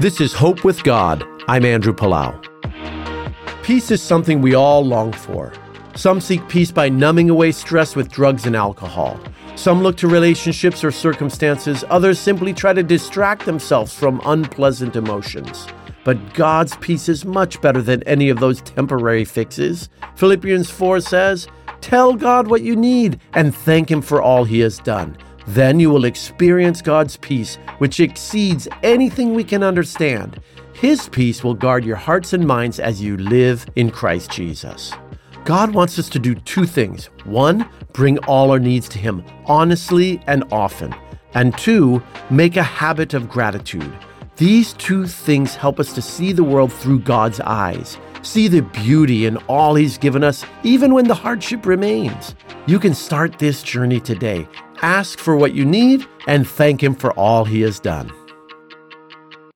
This is Hope with God. I'm Andrew Palau. Peace is something we all long for. Some seek peace by numbing away stress with drugs and alcohol. Some look to relationships or circumstances. Others simply try to distract themselves from unpleasant emotions. But God's peace is much better than any of those temporary fixes. Philippians 4 says, Tell God what you need and thank Him for all He has done. Then you will experience God's peace, which exceeds anything we can understand. His peace will guard your hearts and minds as you live in Christ Jesus. God wants us to do two things. One, bring all our needs to Him honestly and often. And two, make a habit of gratitude. These two things help us to see the world through God's eyes, see the beauty in all He's given us, even when the hardship remains. You can start this journey today. Ask for what you need and thank Him for all He has done.